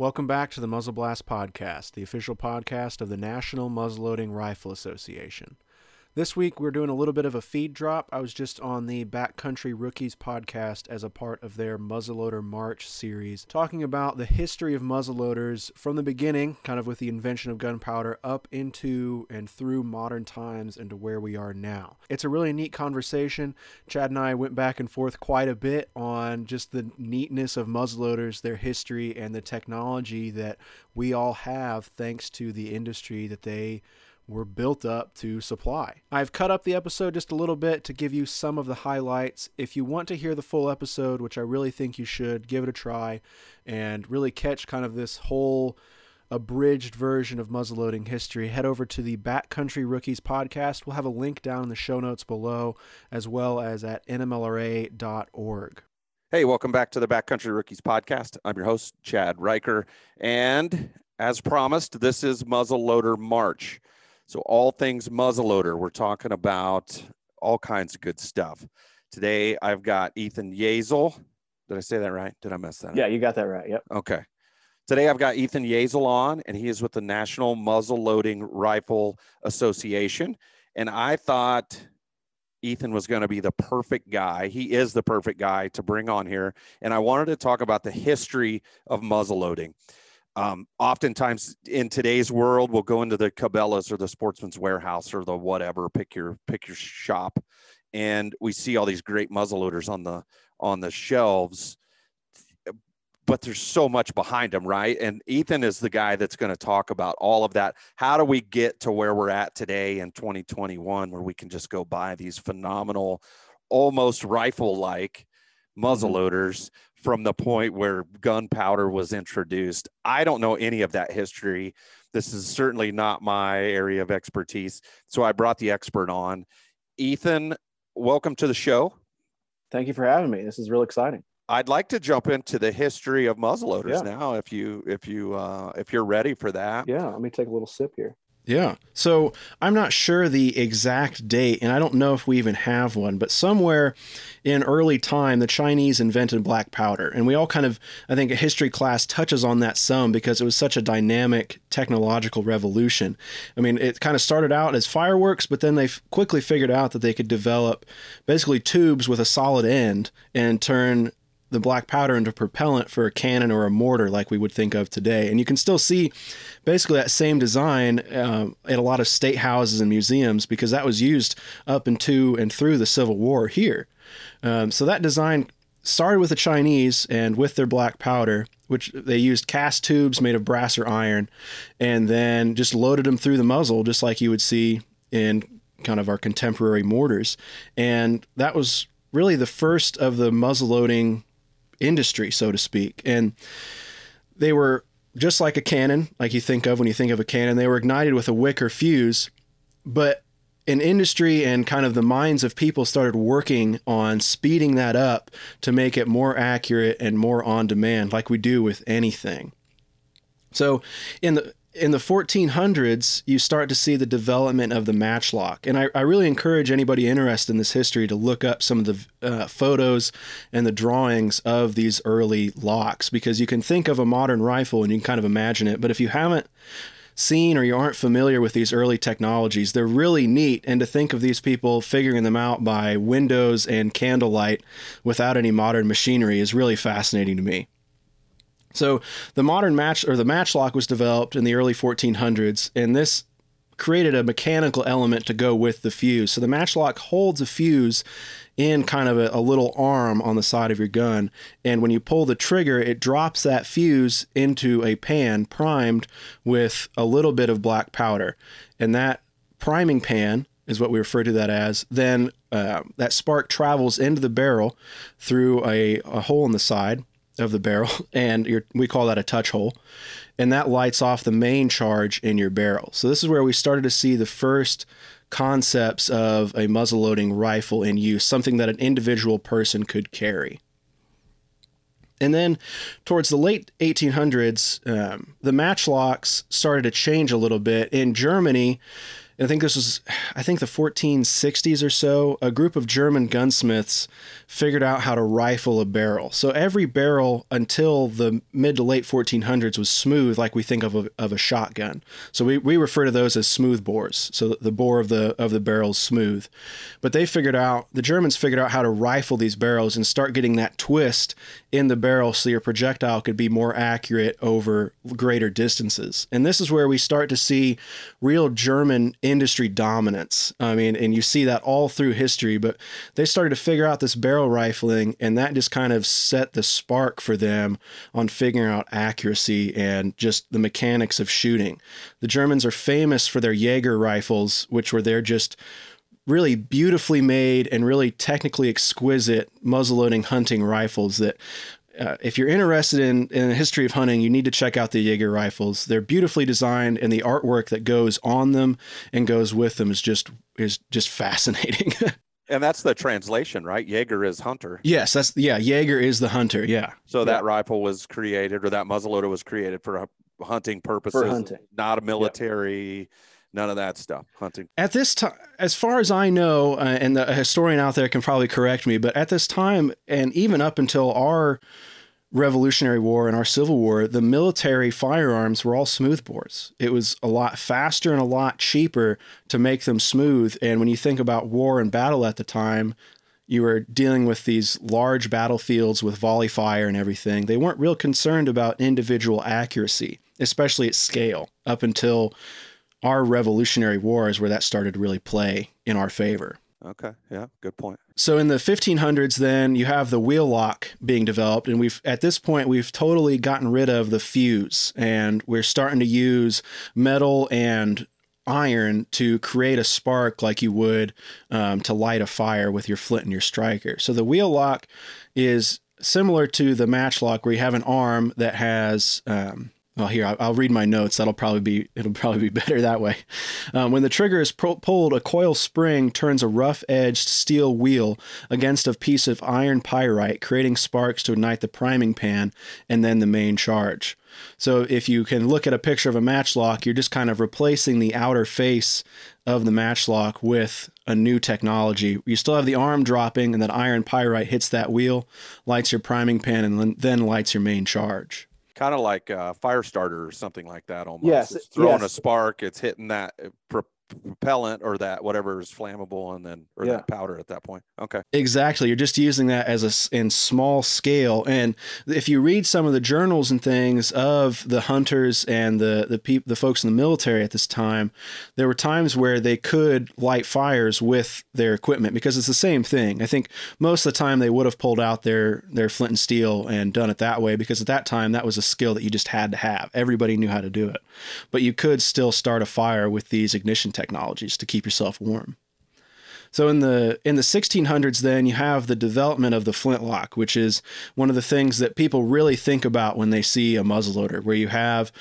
Welcome back to the Muzzle Blast Podcast, the official podcast of the National Muzzleloading Rifle Association. This week, we're doing a little bit of a feed drop. I was just on the Backcountry Rookies podcast as a part of their Muzzleloader March series, talking about the history of muzzleloaders from the beginning, kind of with the invention of gunpowder, up into and through modern times and to where we are now. It's a really neat conversation. Chad and I went back and forth quite a bit on just the neatness of muzzleloaders, their history, and the technology that we all have thanks to the industry that they were built up to supply. I've cut up the episode just a little bit to give you some of the highlights. If you want to hear the full episode, which I really think you should, give it a try and really catch kind of this whole abridged version of muzzleloading history, head over to the Backcountry Rookies podcast. We'll have a link down in the show notes below, as well as at nmlra.org. Hey, welcome back to the Backcountry Rookies podcast. I'm your host, Chad Riker. And as promised, this is Muzzleloader March. So, all things muzzleloader, we're talking about all kinds of good stuff. Today, I've got Ethan Yazel. Did I say that right? Did I mess that Yeah, up? you got that right. Yep. Okay. Today, I've got Ethan Yazel on, and he is with the National Muzzle Loading Rifle Association. And I thought Ethan was going to be the perfect guy. He is the perfect guy to bring on here. And I wanted to talk about the history of muzzle loading um, oftentimes in today's world we'll go into the cabela's or the sportsman's warehouse or the whatever pick your pick your shop. And we see all these great muzzleloaders on the on the shelves. But there's so much behind them right? And ethan is the guy that's going to talk about all of that. How do we get to where we're at today in 2021 where we can just go buy these phenomenal almost rifle like muzzleloaders from the point where gunpowder was introduced. I don't know any of that history. This is certainly not my area of expertise. So I brought the expert on. Ethan, welcome to the show. Thank you for having me. This is real exciting. I'd like to jump into the history of muzzleloaders Yeah. now if you if you uh if you're ready for that. Yeah, let me take a little sip here. Yeah. So I'm not sure the exact date, and I don't know if we even have one, but somewhere in early time, the Chinese invented black powder. And we all kind of, I think a history class touches on that some because it was such a dynamic technological revolution. I mean, it kind of started out as fireworks, but then they quickly figured out that they could develop basically tubes with a solid end and turn the black powder into propellant for a cannon or a mortar like we would think of today. And you can still see basically that same design uh, at a lot of state houses and museums because that was used up into and through the Civil War here. Um, so that design started with the Chinese and with their black powder, which they used cast tubes made of brass or iron, and then just loaded them through the muzzle, just like you would see in kind of our contemporary mortars. And that was really the first of the muzzleloading industry, so to speak. And they were just like a cannon, like you think of when you think of a cannon, they were ignited with a wick or fuse. But in industry and kind of the minds of people started working on speeding that up to make it more accurate and more on demand, like we do with anything. So in the in the 1400s, you start to see the development of the matchlock. And I, I really encourage anybody interested in this history to look up some of the uh, photos and the drawings of these early locks because you can think of a modern rifle and you can kind of imagine it. But if you haven't seen or you aren't familiar with these early technologies, they're really neat. And to think of these people figuring them out by windows and candlelight without any modern machinery is really fascinating to me. So the modern match or the matchlock was developed in the early 1400s, and this created a mechanical element to go with the fuse. So the matchlock holds a fuse in kind of a, a, little arm on the side of your gun, and when you pull the trigger, it drops that fuse into a pan primed with a little bit of black powder, and that priming pan is what we refer to that as. Then uh, that spark travels into the barrel through a, a hole in the side of the barrel, and we call that a touch hole, and that lights off the main charge in your barrel. So this is where we started to see the first concepts of a muzzleloading rifle in use, something that an individual person could carry. And then towards the late 1800s, um, the matchlocks started to change a little bit. In Germany, I think this was, I think the 1460s or so, a group of German gunsmiths figured out how to rifle a barrel. So every barrel until the mid to late 1400s was smooth, like we think of a, of a shotgun. So we, we refer to those as smooth bores. So the bore of the of the barrel is smooth. But they figured out, the Germans figured out how to rifle these barrels and start getting that twist in the barrel so your projectile could be more accurate over greater distances. And this is where we start to see real German industry dominance. I mean, and you see that all through history, but they started to figure out this barrel rifling, and that just kind of set the spark for them on figuring out accuracy and just the mechanics of shooting. The Germans are famous for their Jaeger rifles, which were their just really beautifully made and really technically exquisite muzzleloading hunting rifles that uh, if you're interested in, in the history of hunting, you need to check out the Jaeger rifles. They're beautifully designed, and the artwork that goes on them and goes with them is just is just fascinating. and that's the translation, right? Jaeger is hunter. Yes, that's yeah. Jaeger is the hunter. Yeah. So that rifle was created, or that muzzleloader was created for hunting purposes, For hunting. not a military. None of that stuff. Hunting. At this time, as far as I know, uh, and the, historian out there can probably correct me, but at this time, and even up until our Revolutionary War and our Civil War, the military firearms were all smoothbores. It was a lot faster and a lot cheaper to make them smooth. And when you think about war and battle at the time, you were dealing with these large battlefields with volley fire and everything. They weren't real concerned about individual accuracy, especially at scale, up until our Revolutionary War is where that started to really play in our favor. Okay, yeah, good point. So in the 1500s, then you have the wheel lock being developed, and we've at this point we've totally gotten rid of the fuse, and we're starting to use metal and iron to create a spark like you would um, to light a fire with your flint and your striker. So the wheel lock is similar to the matchlock, where you have an arm that has um, well, here I'll, I'll, read my notes. That'll probably be it'll probably be better that way. Um, when the trigger is pro- pulled, a coil spring turns a rough-edged steel wheel against a piece of iron pyrite, creating sparks to ignite the priming pan and then the main charge. So if you can look at a picture of a matchlock, you're just kind of replacing the outer face of the matchlock with a new technology. You still have the arm dropping, and that iron pyrite hits that wheel, lights your priming pan, and then lights your main charge kind of like a fire starter or something like that almost. Yes, it's throwing yes. a spark, it's hitting that uh, propellant or that whatever is flammable and then or Yeah. that powder at that point. Okay. Exactly. You're just using that as a in small scale. And if you read some of the journals and things of the hunters and the the peop, the folks in the military at this time, there were times where they could light fires with their equipment because it's the same thing. I think most of the time they would have pulled out their their flint and steel and done it that way because at that time that was a skill that you just had to have. Everybody knew how to do it. But you could still start a fire with these ignition technologies to keep yourself warm. So in the in the 1600s, then you have the development of the flintlock, which is one of the things that people really think about when they see a muzzleloader, where you have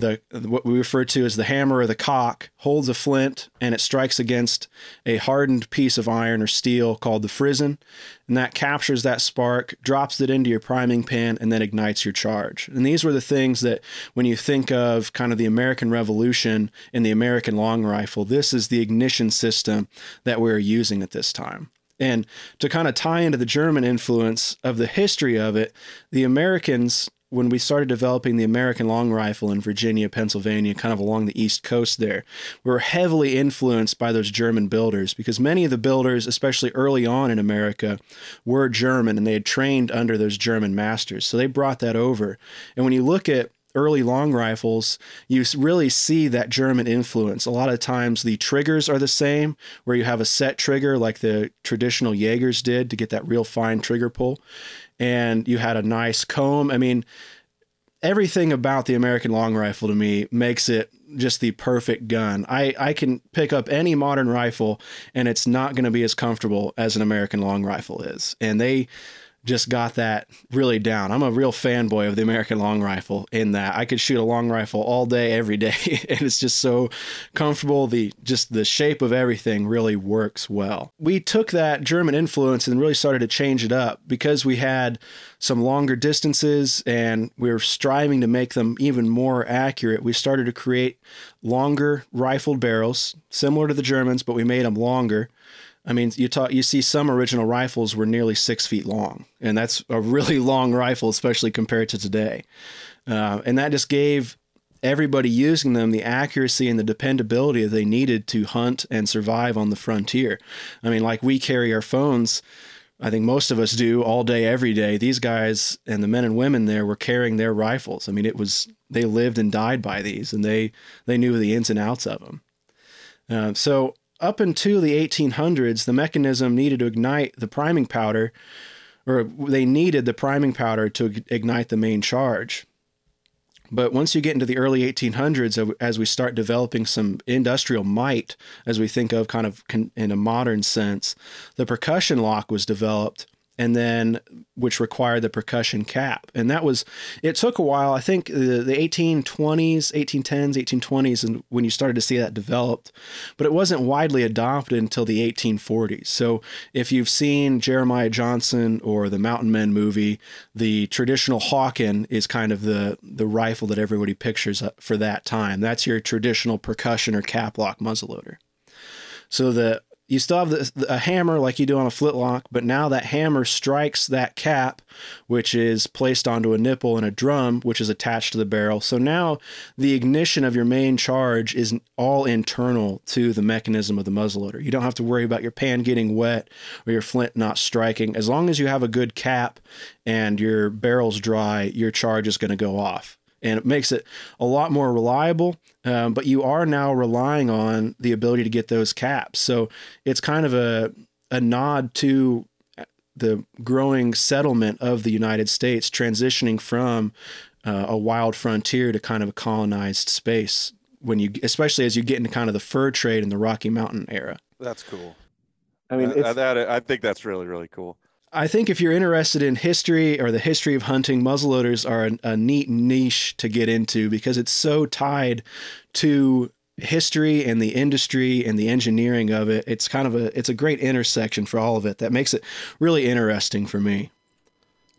the what we refer to as the hammer or the cock holds a flint and it strikes against a hardened piece of iron or steel called the frizzen, and that captures that spark, drops it into your priming pan, and then ignites your charge. And these were the things that, when you think of kind of the American Revolution and the American long rifle, this is the ignition system that we're using at this time. And to kind of tie into the German influence of the history of it, the Americans, when we started developing the American long rifle in Virginia, Pennsylvania, kind of along the East Coast there, we were heavily influenced by those German builders because many of the builders, especially early on in America, were German and they had trained under those German masters. So they brought that over. And when you look at early long rifles, you really see that German influence. A lot of times the triggers are the same, where you have a set trigger like the traditional Jaegers did to get that real fine trigger pull. And you had a nice comb. I mean, everything about the American long rifle to me makes it just the perfect gun. I, I can pick up any modern rifle and it's not going to be as comfortable as an American long rifle is. And they just got that really down. I'm a real fanboy of the American long rifle in that I could shoot a long rifle all day, every day, and it's just so comfortable. The just the shape of everything really works well. We took that German influence and really started to change it up because we had some longer distances and we were striving to make them even more accurate. We started to create longer rifled barrels, similar to the Germans, but we made them longer I mean, you talk, you see some original rifles were nearly six feet long, and that's a really long rifle, especially compared to today. Uh, and that just gave everybody using them the accuracy and the dependability that they needed to hunt and survive on the frontier. I mean, like we carry our phones. I think most of us do all day, every day. These guys and the men and women there were carrying their rifles. I mean, it was they lived and died by these, and they they knew the ins and outs of them. Uh, so up until the 1800s, the mechanism needed to ignite the priming powder, or they needed the priming powder to ignite the main charge. But once you get into the early 1800s, uh, as we start developing some industrial might, as we think of kind of in a modern sense, the percussion lock was developed and then which required the percussion cap. And that was, it took a while. I think the, the 1820s, 1810s, 1820s, and when you started to see that developed, but it wasn't widely adopted until the 1840s. So if you've seen Jeremiah Johnson or the Mountain Men movie, the traditional Hawken is kind of the, the rifle that everybody pictures uh, for that time. That's your traditional percussion or cap lock muzzleloader. So the you still have the, a hammer like you do on a flintlock, but now that hammer strikes that cap, which is placed onto a nipple and a drum, which is attached to the barrel. So now the ignition of your main charge is all internal to the mechanism of the muzzleloader. You don't have to worry about your pan getting wet or your flint not striking. As long as you have a good cap and your barrel's dry, your charge is going to go off and it makes it a lot more reliable. Um, but you are now relying on the ability to get those caps. So it's kind of a a nod to the growing settlement of the United States, transitioning from uh, a wild frontier to kind of a colonized space. When you, especially as you get into kind of the fur trade in the Rocky Mountain era. That's cool. I mean, uh, that I think that's really really cool. I think if you're interested in history or the history of hunting, muzzleloaders are a, a, neat niche to get into because it's so tied to history and the industry and the engineering of it. It's kind of a it's a great intersection for all of it that makes it really interesting for me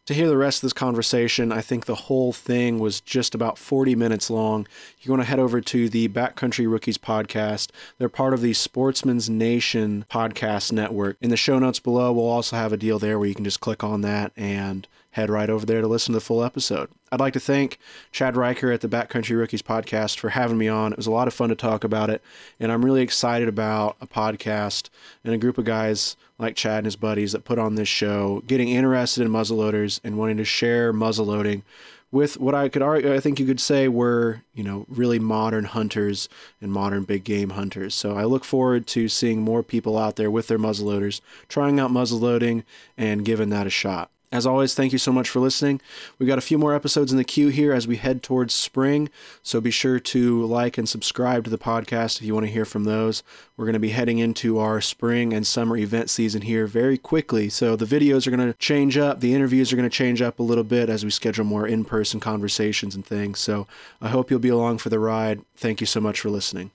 to hear the rest of this conversation, I think the whole thing was just about 40 minutes long. You want to head over to the Backcountry Rookies podcast. They're part of the Sportsman's Nation podcast network. In the show notes below, we'll also have a deal there where you can just click on that and head right over there to listen to the full episode. I'd like to thank Chad Riker at the Backcountry Rookies podcast for having me on. It was a lot of fun to talk about it, and I'm really excited about a podcast and a group of guys like Chad and his buddies that put on this show, getting interested in muzzleloaders and wanting to share muzzleloading with what I could argue, I think you could say were, you know, really modern hunters and modern big game hunters. So I look forward to seeing more people out there with their muzzleloaders, trying out muzzleloading and giving that a shot. As always, thank you so much for listening. We've got a few more episodes in the queue here as we head towards spring, so be sure to like and subscribe to the podcast if you want to hear from those. We're going to be heading into our spring and summer event season here very quickly, so the videos are going to change up, the interviews are going to change up a little bit as we schedule more in person conversations and things. So I hope you'll be along for the ride. Thank you so much for listening.